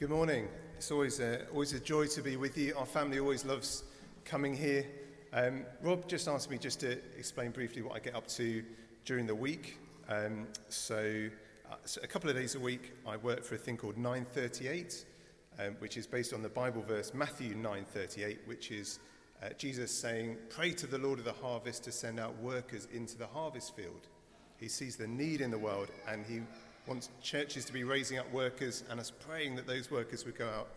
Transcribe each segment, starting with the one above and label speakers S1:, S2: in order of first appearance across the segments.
S1: Good morning. It's always a, always a joy to be with you. Our family always loves coming here. Um, Rob just asked me just to explain briefly what I get up to during the week. Um, so, uh, so, a couple of days a week, I work for a thing called 938, um, which is based on the Bible verse Matthew 9:38, which is uh, Jesus saying, "Pray to the Lord of the harvest to send out workers into the harvest field." He sees the need in the world, and he wants churches to be raising up workers and us praying that those workers would go out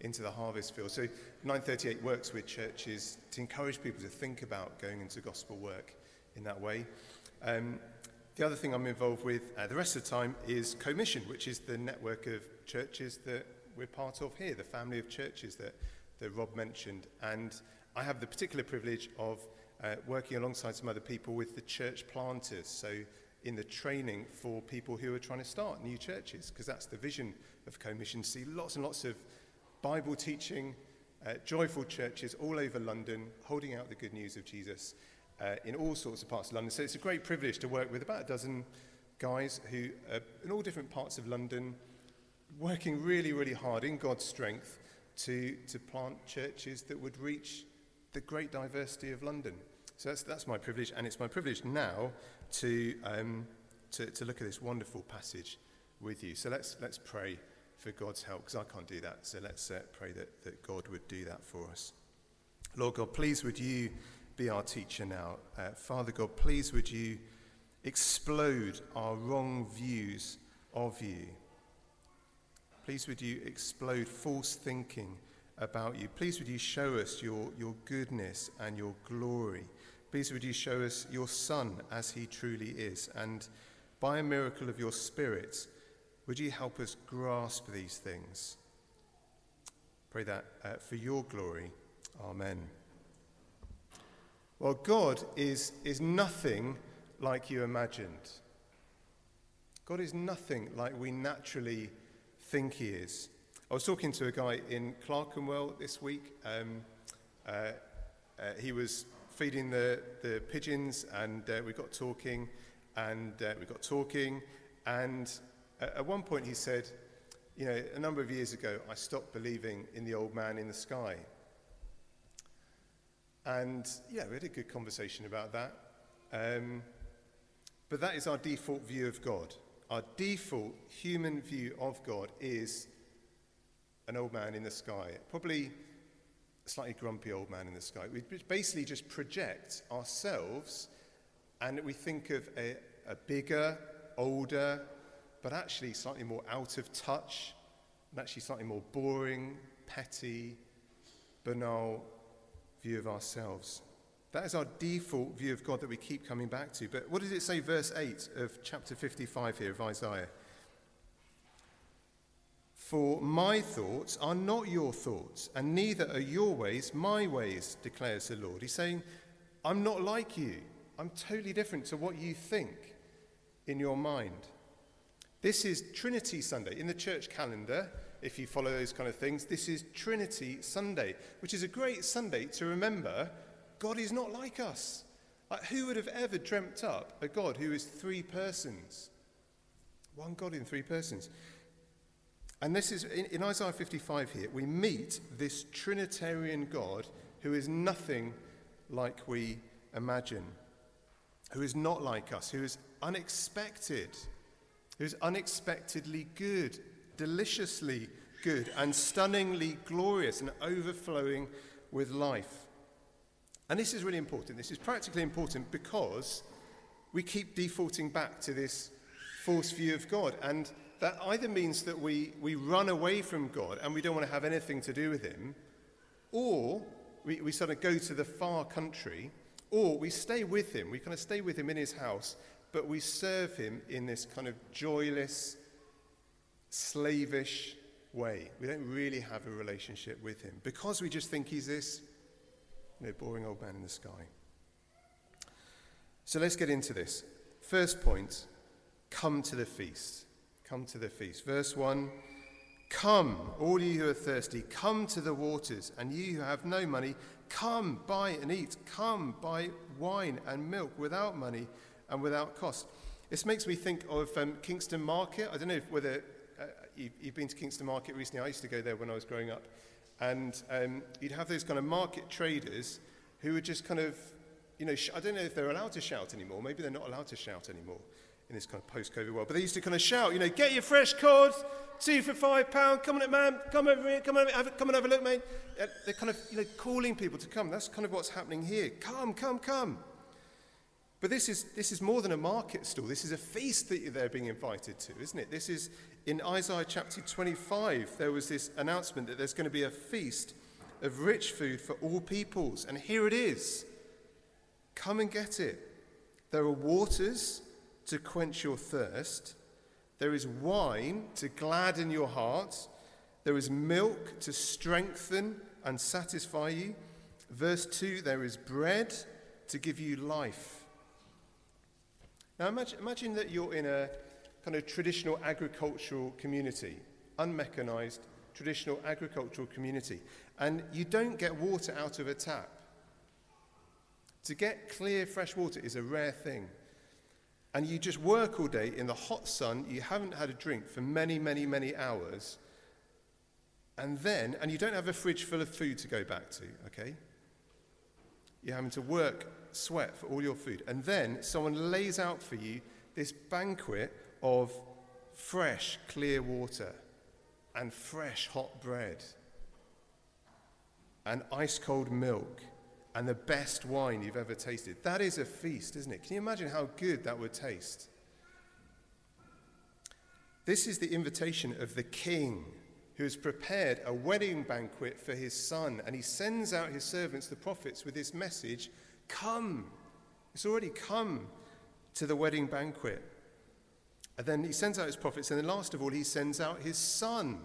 S1: into the harvest field. So 938 works with churches to encourage people to think about going into gospel work in that way. Um, the other thing I'm involved with uh, the rest of the time is Commission, which is the network of churches that we're part of here, the family of churches that, that Rob mentioned. And I have the particular privilege of uh, working alongside some other people with the church planters. So in the training for people who are trying to start new churches, because that's the vision of Commission. See lots and lots of Bible teaching, uh, joyful churches all over London, holding out the good news of Jesus uh, in all sorts of parts of London. So it's a great privilege to work with about a dozen guys who are in all different parts of London, working really, really hard in God's strength to, to plant churches that would reach the great diversity of London. So that's, that's my privilege, and it's my privilege now to, um, to, to look at this wonderful passage with you. So let's, let's pray for God's help, because I can't do that. So let's uh, pray that, that God would do that for us. Lord God, please would you be our teacher now. Uh, Father God, please would you explode our wrong views of you. Please would you explode false thinking about you. Please would you show us your, your goodness and your glory. Please would you show us your Son as he truly is. And by a miracle of your Spirit, would you help us grasp these things? Pray that uh, for your glory. Amen. Well, God is, is nothing like you imagined. God is nothing like we naturally think he is. I was talking to a guy in Clerkenwell this week. Um, uh, uh, he was feeding the, the pigeons, and uh, we got talking, and uh, we got talking, and at one point he said, You know, a number of years ago, I stopped believing in the old man in the sky. And yeah, we had a good conversation about that. Um, but that is our default view of God. Our default human view of God is an old man in the sky. Probably a slightly grumpy old man in the sky. We basically just project ourselves and we think of a, a bigger, older, but actually slightly more out of touch, and actually slightly more boring, petty, banal view of ourselves. That is our default view of God that we keep coming back to. But what does it say, verse 8 of chapter 55 here of Isaiah? For my thoughts are not your thoughts, and neither are your ways my ways, declares the Lord. He's saying, I'm not like you. I'm totally different to what you think in your mind. This is Trinity Sunday. In the church calendar, if you follow those kind of things, this is Trinity Sunday, which is a great Sunday to remember God is not like us. Like, who would have ever dreamt up a God who is three persons? One God in three persons. And this is in, in, Isaiah 55 here, we meet this Trinitarian God who is nothing like we imagine, who is not like us, who is unexpected, who is unexpectedly good, deliciously good, and stunningly glorious and overflowing with life. And this is really important. This is practically important because we keep defaulting back to this false view of God. And that either means that we, we run away from God and we don't want to have anything to do with Him, or we, we sort of go to the far country, or we stay with Him. We kind of stay with Him in His house, but we serve Him in this kind of joyless, slavish way. We don't really have a relationship with Him because we just think He's this you know, boring old man in the sky. So let's get into this. First point come to the feast. Come to the feast. Verse 1 Come, all you who are thirsty, come to the waters, and you who have no money, come, buy and eat. Come, buy wine and milk without money and without cost. This makes me think of um, Kingston Market. I don't know whether uh, you, have been to Kingston Market recently. I used to go there when I was growing up. And um, you'd have those kind of market traders who would just kind of, you know, sh- I don't know if they're allowed to shout anymore. Maybe they're not allowed to shout anymore in this kind of post-COVID world. But they used to kind of shout, you know, get your fresh cod, two for five pound. Come on, it, man. Come over here. Come on, have, come and have a look, mate. Uh, they're kind of, you know, calling people to come. That's kind of what's happening here. Come, come, come. But this is, this is more than a market stall. This is a feast that they're being invited to, isn't it? This is in Isaiah chapter 25, there was this announcement that there's going to be a feast of rich food for all peoples. And here it is. Come and get it. There are waters to quench your thirst, there is wine to gladden your heart, there is milk to strengthen and satisfy you. Verse 2 there is bread to give you life. Now imagine, imagine that you're in a kind of traditional agricultural community, unmechanized traditional agricultural community, and you don't get water out of a tap. To get clear fresh water is a rare thing. And you just work all day in the hot sun, you haven't had a drink for many, many, many hours, and then, and you don't have a fridge full of food to go back to, okay? You're having to work sweat for all your food. And then someone lays out for you this banquet of fresh, clear water and fresh, hot bread and ice cold milk and the best wine you've ever tasted. That is a feast, isn't it? Can you imagine how good that would taste? This is the invitation of the king who has prepared a wedding banquet for his son, and he sends out his servants, the prophets, with this message Come. It's already come to the wedding banquet. And then he sends out his prophets, and then last of all, he sends out his son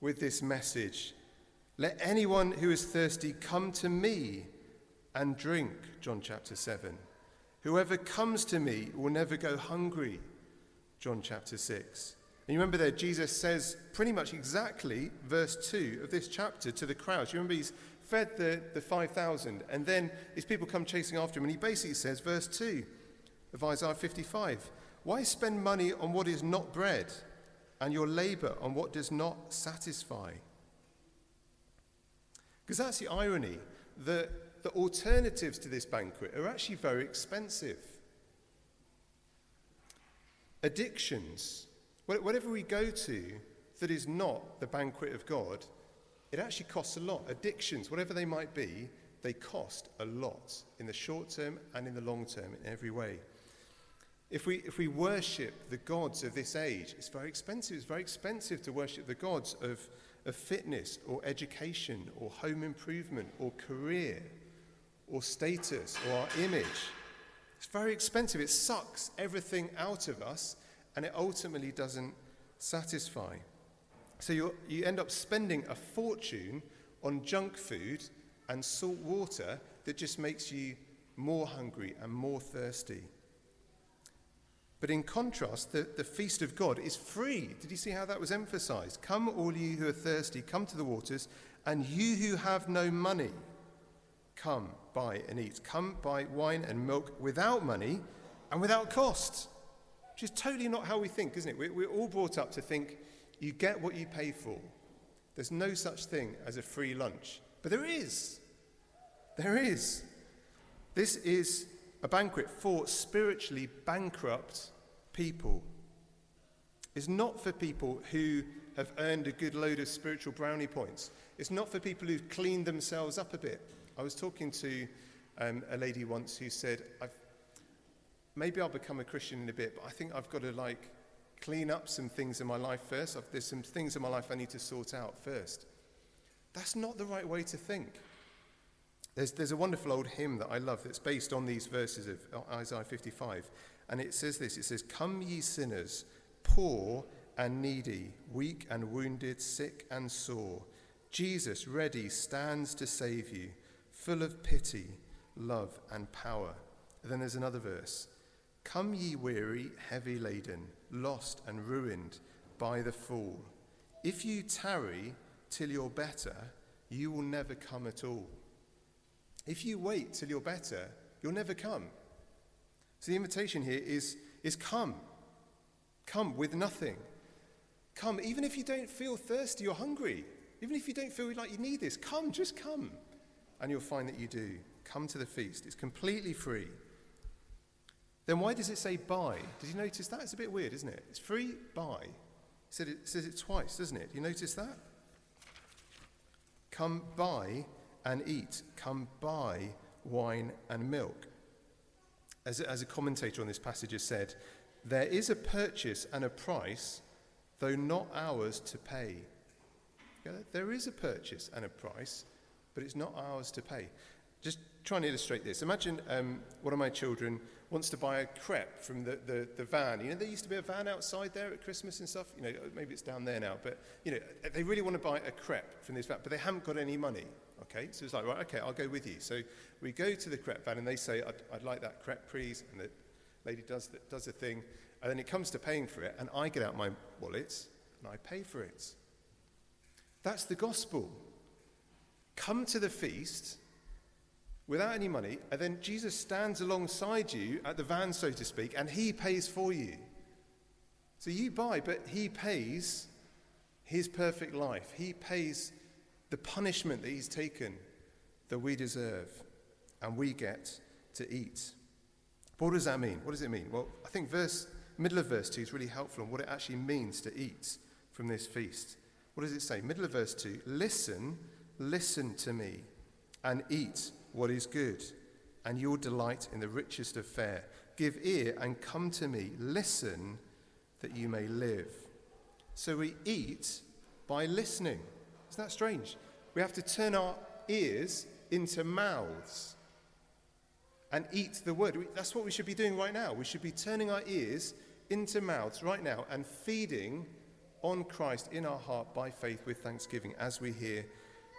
S1: with this message Let anyone who is thirsty come to me and drink, John chapter 7. Whoever comes to me will never go hungry, John chapter 6. And you remember there, Jesus says pretty much exactly verse 2 of this chapter to the crowds. You remember he's fed the, the 5,000, and then his people come chasing after him, and he basically says, verse 2 of Isaiah 55 Why spend money on what is not bread, and your labor on what does not satisfy? Because that's the irony. The, the alternatives to this banquet are actually very expensive. Addictions, whatever we go to that is not the banquet of God, it actually costs a lot. Addictions, whatever they might be, they cost a lot in the short term and in the long term in every way. If we, if we worship the gods of this age, it's very expensive. It's very expensive to worship the gods of, of fitness or education or home improvement or career or status or our image. It's very expensive. It sucks everything out of us and it ultimately doesn't satisfy. So you end up spending a fortune on junk food and salt water that just makes you more hungry and more thirsty. But in contrast, the, the feast of God is free. Did you see how that was emphasized? Come, all you who are thirsty, come to the waters, and you who have no money, come, buy and eat. Come, buy wine and milk without money and without cost. Which is totally not how we think, isn't it? We're, we're all brought up to think you get what you pay for. There's no such thing as a free lunch. But there is. There is. This is a banquet for spiritually bankrupt people. It's not for people who have earned a good load of spiritual brownie points. It's not for people who've cleaned themselves up a bit. I was talking to um, a lady once who said, maybe I'll become a Christian in a bit, but I think I've got to like clean up some things in my life first. There's some things in my life I need to sort out first. That's not the right way to think. There's, there's a wonderful old hymn that I love that's based on these verses of uh, Isaiah 55. And it says this it says, Come, ye sinners, poor and needy, weak and wounded, sick and sore. Jesus, ready, stands to save you, full of pity, love, and power. And then there's another verse Come, ye weary, heavy laden, lost and ruined by the fall. If you tarry till you're better, you will never come at all. If you wait till you're better, you'll never come. So the invitation here is, is come. Come with nothing. Come, even if you don't feel thirsty or hungry, even if you don't feel like you need this, come, just come. And you'll find that you do. Come to the feast. It's completely free. Then why does it say buy? Did you notice that? It's a bit weird, isn't it? It's free, buy. It, says it twice, doesn't it? You notice that? Come buy and eat. Come buy wine and milk. As as a commentator on this passage has said, there is a purchase and a price, though not ours to pay. There is a purchase and a price, but it's not ours to pay. Just trying to illustrate this. Imagine um, one of my children wants to buy a crepe from the, the, the, van. You know, there used to be a van outside there at Christmas and stuff. You know, maybe it's down there now, but, you know, they really want to buy a crepe from this van, but they haven't got any money. Okay, so it's like, right, okay, I'll go with you. So we go to the crepe van and they say, I'd, I'd like that crepe, please. And the lady does the, does the thing. And then it comes to paying for it, and I get out my wallet and I pay for it. That's the gospel. Come to the feast without any money, and then Jesus stands alongside you at the van, so to speak, and he pays for you. So you buy, but he pays his perfect life. He pays the punishment that he's taken that we deserve, and we get to eat. What does that mean? What does it mean? Well, I think verse middle of verse 2 is really helpful on what it actually means to eat from this feast. What does it say? Middle of verse 2 Listen, listen to me, and eat what is good, and you'll delight in the richest of fare. Give ear and come to me. Listen that you may live. So we eat by listening. Isn't that strange? We have to turn our ears into mouths and eat the word. That's what we should be doing right now. We should be turning our ears into mouths right now and feeding on Christ in our heart by faith with thanksgiving as we hear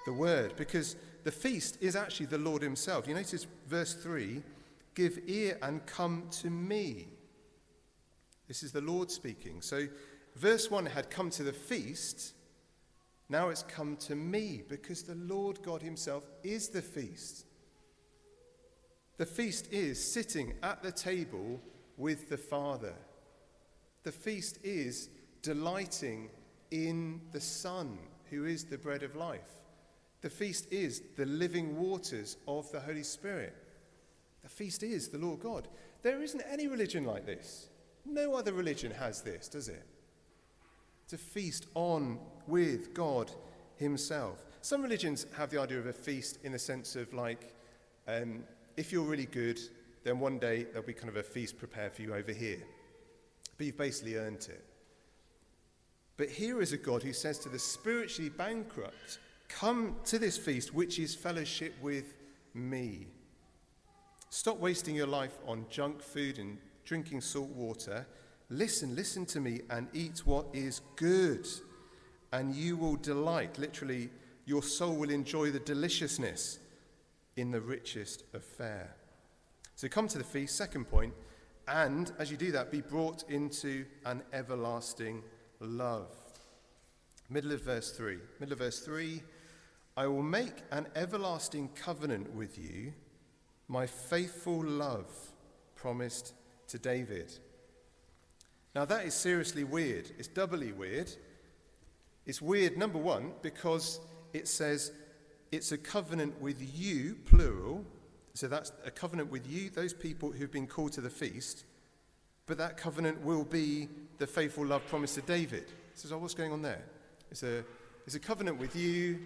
S1: the word. Because the feast is actually the Lord Himself. You notice verse 3 give ear and come to me. This is the Lord speaking. So, verse 1 had come to the feast. Now it's come to me because the Lord God Himself is the feast. The feast is sitting at the table with the Father. The feast is delighting in the Son, who is the bread of life. The feast is the living waters of the Holy Spirit. The feast is the Lord God. There isn't any religion like this. No other religion has this, does it? To feast on with God Himself. Some religions have the idea of a feast in the sense of like, um, if you're really good, then one day there'll be kind of a feast prepared for you over here. But you've basically earned it. But here is a God who says to the spiritually bankrupt, Come to this feast, which is fellowship with me. Stop wasting your life on junk food and drinking salt water. Listen, listen to me and eat what is good, and you will delight. Literally, your soul will enjoy the deliciousness in the richest of fare. So come to the feast, second point, and as you do that, be brought into an everlasting love. Middle of verse 3. Middle of verse 3 I will make an everlasting covenant with you, my faithful love promised to David. Now, that is seriously weird. It's doubly weird. It's weird, number one, because it says it's a covenant with you, plural. So that's a covenant with you, those people who've been called to the feast. But that covenant will be the faithful love promised to David. So, oh, what's going on there? It's a, it's a covenant with you,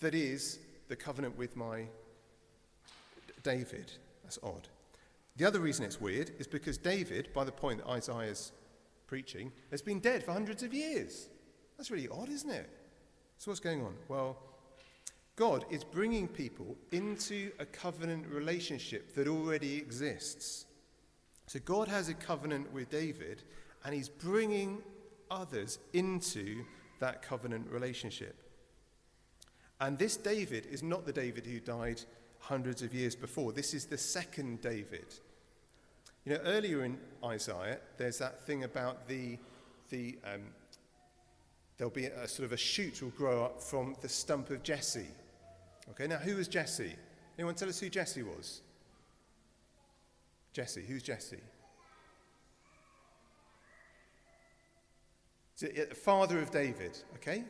S1: that is the covenant with my David. That's odd. The other reason it's weird is because David, by the point that Isaiah's preaching, has been dead for hundreds of years. That's really odd, isn't it? So, what's going on? Well, God is bringing people into a covenant relationship that already exists. So, God has a covenant with David, and he's bringing others into that covenant relationship. And this David is not the David who died hundreds of years before. This is the second David. You know, earlier in Isaiah, there's that thing about the, the um, there'll be a, sort of a shoot will grow up from the stump of Jesse. Okay, now who was Jesse? Anyone tell us who Jesse was? Jesse, who's Jesse? Father of David, okay?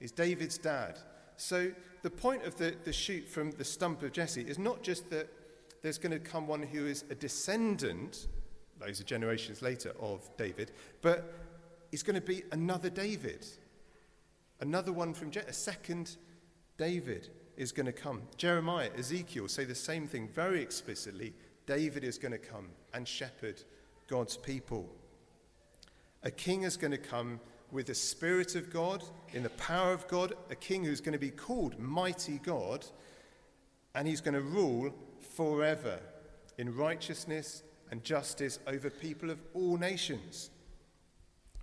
S1: He's David's dad. So the point of the, the shoot from the stump of Jesse is not just that there's going to come one who is a descendant, those are generations later, of David, but he's going to be another David. Another one from Je- a second David is going to come. Jeremiah, Ezekiel say the same thing very explicitly. David is going to come and shepherd God's people. A king is going to come with the Spirit of God, in the power of God, a king who's going to be called Mighty God, and he's going to rule forever in righteousness and justice over people of all nations.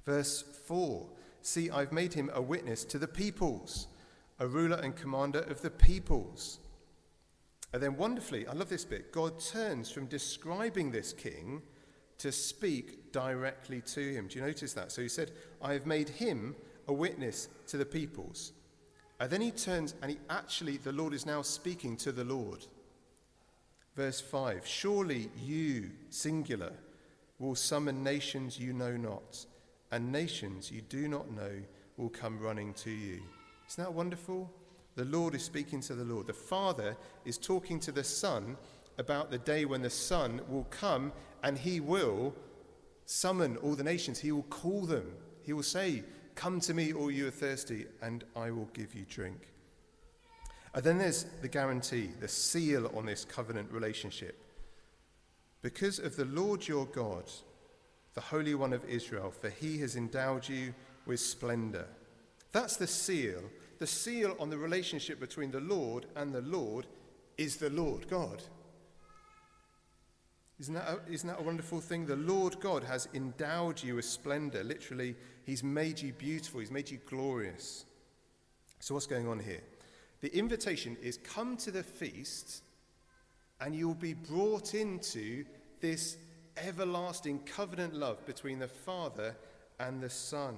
S1: Verse 4 See, I've made him a witness to the peoples, a ruler and commander of the peoples. And then, wonderfully, I love this bit God turns from describing this king to speak directly to him. Do you notice that? So he said, I have made him a witness to the peoples. And then he turns and he actually, the Lord is now speaking to the Lord. Verse 5 Surely you, singular, will summon nations you know not, and nations you do not know will come running to you. Isn't that wonderful? The Lord is speaking to the Lord. The Father is talking to the Son about the day when the Son will come and he will summon all the nations. He will call them. He will say, Come to me, all you are thirsty, and I will give you drink. And then there's the guarantee, the seal on this covenant relationship. Because of the Lord your God, the Holy One of Israel, for he has endowed you with splendor. That's the seal. The seal on the relationship between the Lord and the Lord is the Lord God. Isn't that, a, isn't that a wonderful thing? The Lord God has endowed you with splendor. Literally, He's made you beautiful, He's made you glorious. So, what's going on here? The invitation is come to the feast, and you'll be brought into this everlasting covenant love between the Father and the Son.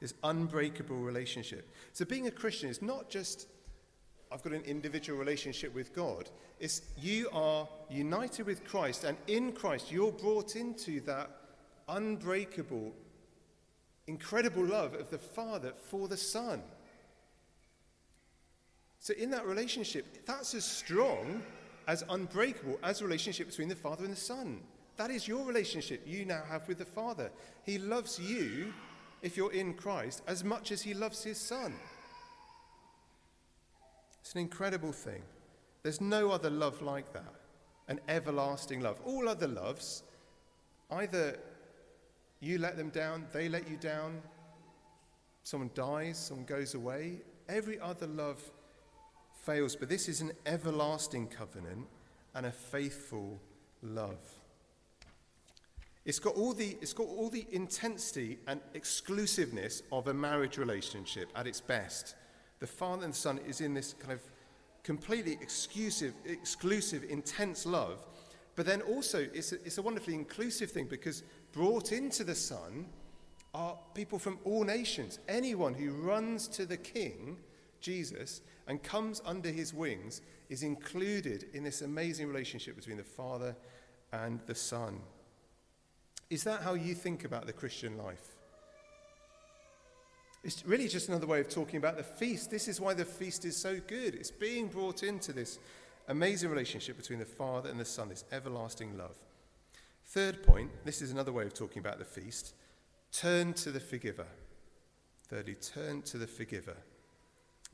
S1: This unbreakable relationship. So, being a Christian is not just I've got an individual relationship with God. It's you are united with Christ, and in Christ, you're brought into that unbreakable, incredible love of the Father for the Son. So, in that relationship, that's as strong, as unbreakable as relationship between the Father and the Son. That is your relationship you now have with the Father. He loves you, if you're in Christ, as much as he loves his Son. It's an incredible thing. There's no other love like that an everlasting love. All other loves, either you let them down, they let you down, someone dies, someone goes away. Every other love fails, but this is an everlasting covenant and a faithful love. It's got all the, it's got all the intensity and exclusiveness of a marriage relationship at its best the Father and the Son is in this kind of completely exclusive, exclusive, intense love. But then also, it's a, it's a wonderfully inclusive thing because brought into the Son are people from all nations. Anyone who runs to the King, Jesus, and comes under his wings is included in this amazing relationship between the Father and the Son. Is that how you think about the Christian life? It's really just another way of talking about the feast. This is why the feast is so good. It's being brought into this amazing relationship between the Father and the Son, this everlasting love. Third point this is another way of talking about the feast turn to the forgiver. Thirdly, turn to the forgiver.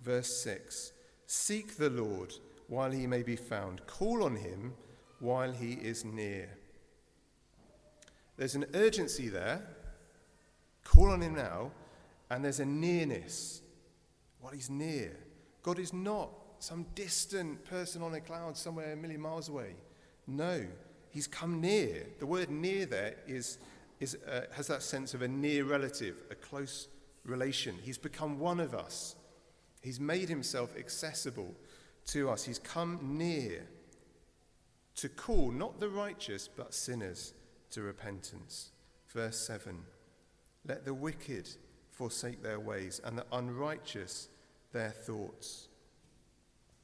S1: Verse 6 Seek the Lord while he may be found, call on him while he is near. There's an urgency there. Call on him now and there's a nearness. Well, he's near. God is not some distant person on a cloud somewhere a million miles away. No, he's come near. The word near there is, is, uh, has that sense of a near relative, a close relation. He's become one of us. He's made himself accessible to us. He's come near to call not the righteous, but sinners to repentance. Verse 7 Let the wicked forsake their ways, and the unrighteous their thoughts.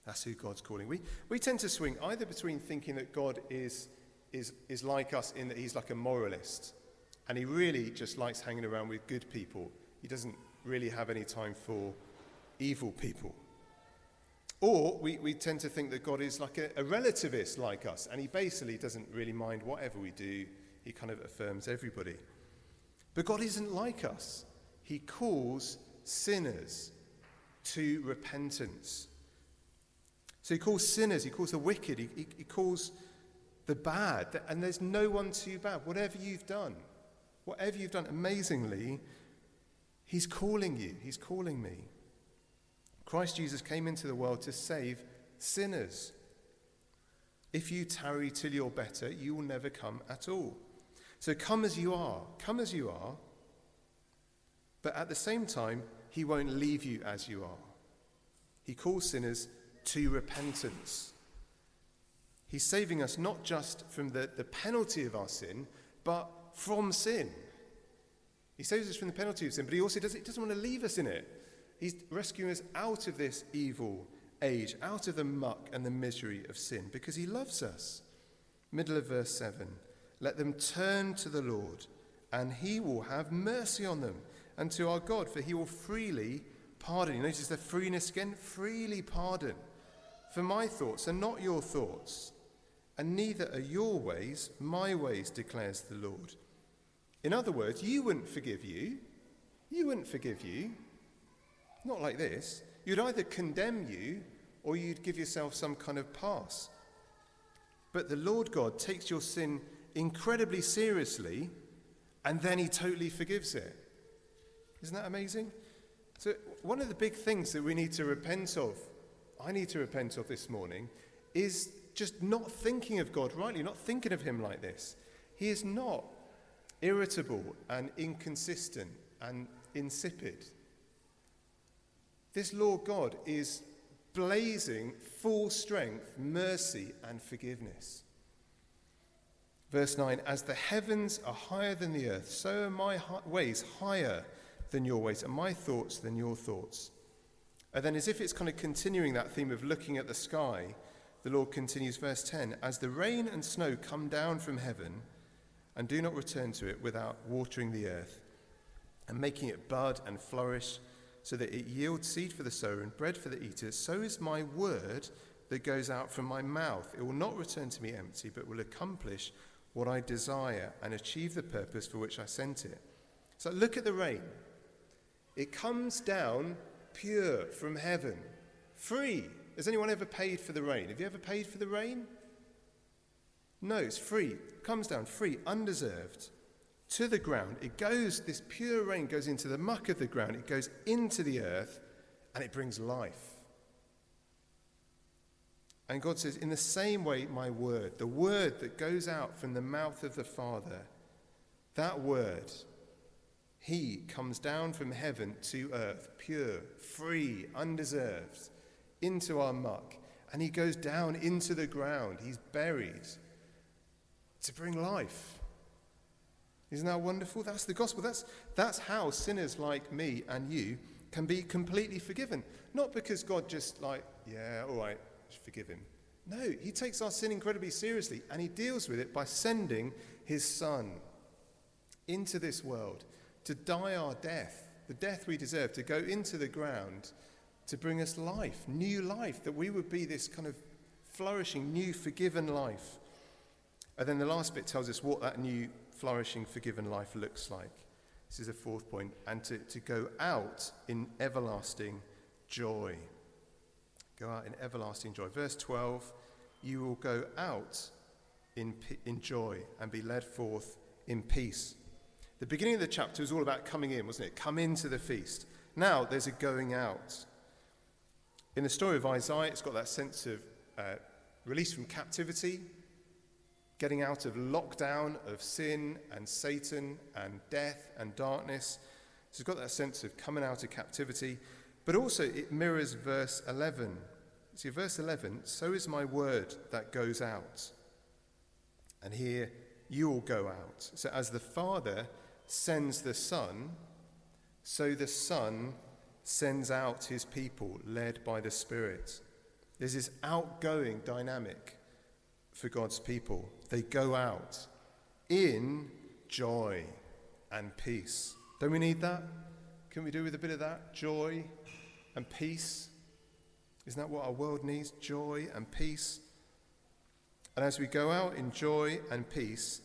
S1: That's who God's calling. We, we tend to swing either between thinking that God is, is, is like us in that he's like a moralist, and he really just likes hanging around with good people. He doesn't really have any time for evil people. Or we, we tend to think that God is like a, a relativist like us, and he basically doesn't really mind whatever we do, he kind of affirms everybody. But God isn't like us. He calls sinners to repentance. So he calls sinners, he calls the wicked, he, he, he calls the bad, and there's no one too bad. Whatever you've done, whatever you've done, amazingly, he's calling you, he's calling me. Christ Jesus came into the world to save sinners. If you tarry till you're better, you will never come at all. So come as you are, come as you are, but at the same time, he won't leave you as you are. He calls sinners to repentance. He's saving us not just from the, the penalty of our sin, but from sin. He saves us from the penalty of sin, but he also does, he doesn't want to leave us in it. He's rescuing us out of this evil age, out of the muck and the misery of sin, because he loves us. Middle of verse 7 Let them turn to the Lord, and he will have mercy on them, and to our God, for he will freely pardon. You notice the freeness again? Freely pardon. For my thoughts are not your thoughts, and neither are your ways my ways, declares the Lord. In other words, you wouldn't forgive you. You wouldn't forgive you. Not like this. You'd either condemn you or you'd give yourself some kind of pass. But the Lord God takes your sin incredibly seriously and then he totally forgives it. Isn't that amazing? So, one of the big things that we need to repent of, I need to repent of this morning, is just not thinking of God rightly, not thinking of Him like this. He is not irritable and inconsistent and insipid. This Lord God is blazing full strength, mercy, and forgiveness. Verse 9 As the heavens are higher than the earth, so are my ways higher than your ways, and my thoughts than your thoughts. And then, as if it's kind of continuing that theme of looking at the sky, the Lord continues, verse 10 As the rain and snow come down from heaven and do not return to it without watering the earth and making it bud and flourish, so that it yields seed for the sower and bread for the eater, so is my word that goes out from my mouth. It will not return to me empty, but will accomplish what I desire and achieve the purpose for which I sent it. So look at the rain. It comes down pure from heaven, free. Has anyone ever paid for the rain? Have you ever paid for the rain? No, it's free. It comes down free, undeserved, to the ground. It goes, this pure rain goes into the muck of the ground, it goes into the earth, and it brings life. And God says, in the same way, my word, the word that goes out from the mouth of the Father, that word he comes down from heaven to earth, pure, free, undeserved, into our muck. And he goes down into the ground. He's buried to bring life. Isn't that wonderful? That's the gospel. That's, that's how sinners like me and you can be completely forgiven. Not because God just, like, yeah, all right, forgive him. No, he takes our sin incredibly seriously and he deals with it by sending his son into this world to die our death, the death we deserve, to go into the ground to bring us life, new life, that we would be this kind of flourishing, new, forgiven life. And then the last bit tells us what that new, flourishing, forgiven life looks like. This is a fourth point, and to, to go out in everlasting joy. Go out in everlasting joy. Verse 12 you will go out in, in joy and be led forth in peace. The beginning of the chapter was all about coming in, wasn't it? Come into the feast. Now there's a going out. In the story of Isaiah, it's got that sense of uh, release from captivity, getting out of lockdown of sin and Satan and death and darkness. So it's got that sense of coming out of captivity. But also, it mirrors verse 11. See, verse 11 so is my word that goes out. And here, you will go out. So, as the Father sends the Son, so the Son sends out his people led by the Spirit. There's this outgoing dynamic for God's people. They go out in joy. and peace. Don't we need that? Can we do with a bit of that? Joy and peace. Isn't that what our world needs? Joy and peace. And as we go out in joy and peace,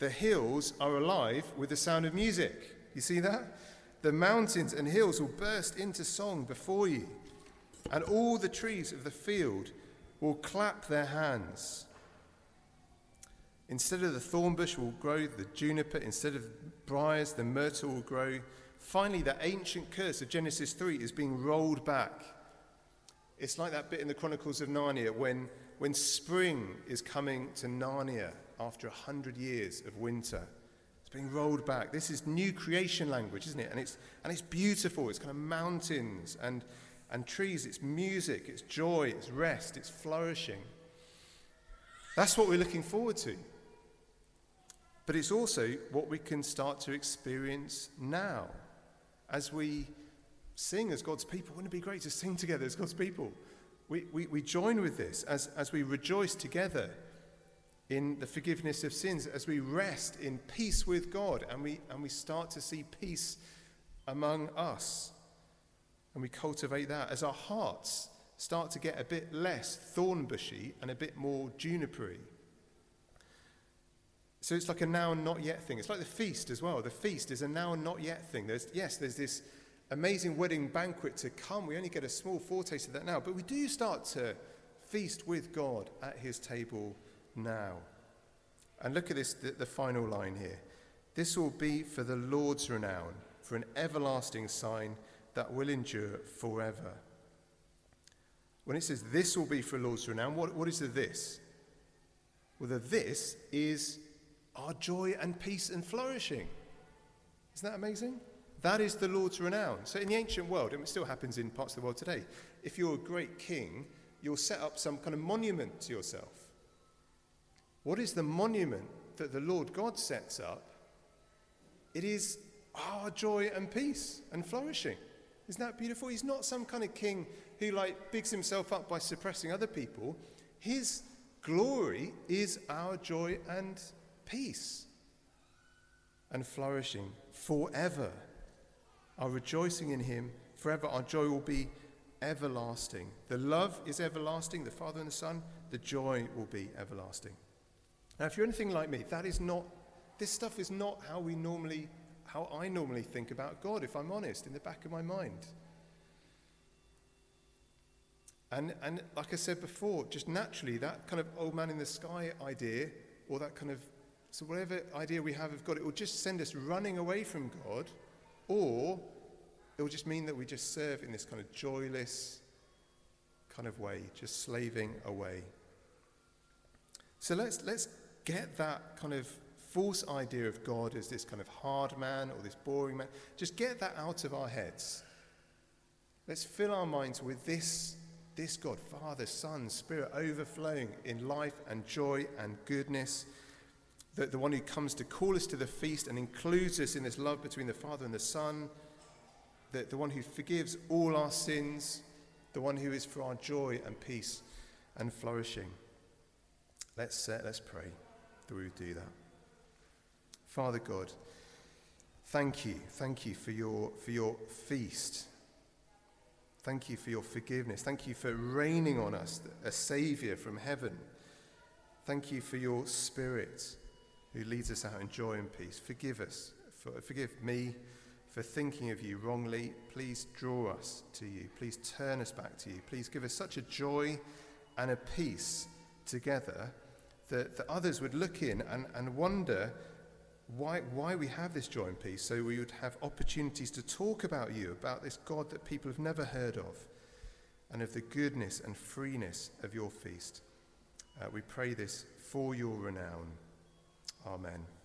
S1: the hills are alive with the sound of music. You see that? The mountains and hills will burst into song before you, and all the trees of the field will clap their hands. Instead of the thorn bush will grow the juniper, instead of briars, the myrtle will grow. Finally, the ancient curse of Genesis 3 is being rolled back. It's like that bit in the Chronicles of Narnia when, when spring is coming to Narnia after a hundred years of winter. It's being rolled back. This is new creation language, isn't it? And it's, and it's beautiful. It's kind of mountains and, and trees. It's music. It's joy. It's rest. It's flourishing. That's what we're looking forward to. But it's also what we can start to experience now as we sing as God's people. Wouldn't it be great to sing together as God's people? We, we, we join with this as, as we rejoice together in the forgiveness of sins, as we rest in peace with God and we, and we start to see peace among us. And we cultivate that as our hearts start to get a bit less thorn bushy and a bit more junipery. So it's like a now and not yet thing. It's like the feast as well. The feast is a now and not yet thing. There's, yes, there's this amazing wedding banquet to come. We only get a small foretaste of that now, but we do start to feast with God at his table now. And look at this, the, the final line here. This will be for the Lord's renown, for an everlasting sign that will endure forever. When it says this will be for the Lord's renown, what, what is the this? Well, the this is our joy and peace and flourishing. Isn't that amazing? That is the Lord's renown. So, in the ancient world, and it still happens in parts of the world today, if you're a great king, you'll set up some kind of monument to yourself. What is the monument that the Lord God sets up? It is our joy and peace and flourishing. Isn't that beautiful? He's not some kind of king who like bigs himself up by suppressing other people. His glory is our joy and peace and flourishing forever. Our rejoicing in him forever. Our joy will be everlasting. The love is everlasting, the Father and the Son. The joy will be everlasting. Now, if you're anything like me, that is not, this stuff is not how we normally, how I normally think about God, if I'm honest, in the back of my mind. And, and like I said before, just naturally, that kind of old man in the sky idea, or that kind of, so whatever idea we have of God, it will just send us running away from God, or it will just mean that we just serve in this kind of joyless kind of way, just slaving away. So let's, let's get that kind of false idea of God as this kind of hard man or this boring man. Just get that out of our heads. Let's fill our minds with this, this God, Father, Son, Spirit, overflowing in life and joy and goodness. The, the one who comes to call us to the feast and includes us in this love between the Father and the Son. The, the one who forgives all our sins. The one who is for our joy and peace and flourishing. Let's, uh, let's pray that we do that. Father God, thank you. Thank you for your, for your feast. Thank you for your forgiveness. Thank you for raining on us a Saviour from heaven. Thank you for your Spirit who leads us out in joy and peace. Forgive us. For, forgive me for thinking of you wrongly. Please draw us to you. Please turn us back to you. Please give us such a joy and a peace together that, that others would look in and, and wonder why, why we have this joy and peace, so we would have opportunities to talk about you, about this God that people have never heard of, and of the goodness and freeness of your feast. Uh, we pray this for your renown. Amen.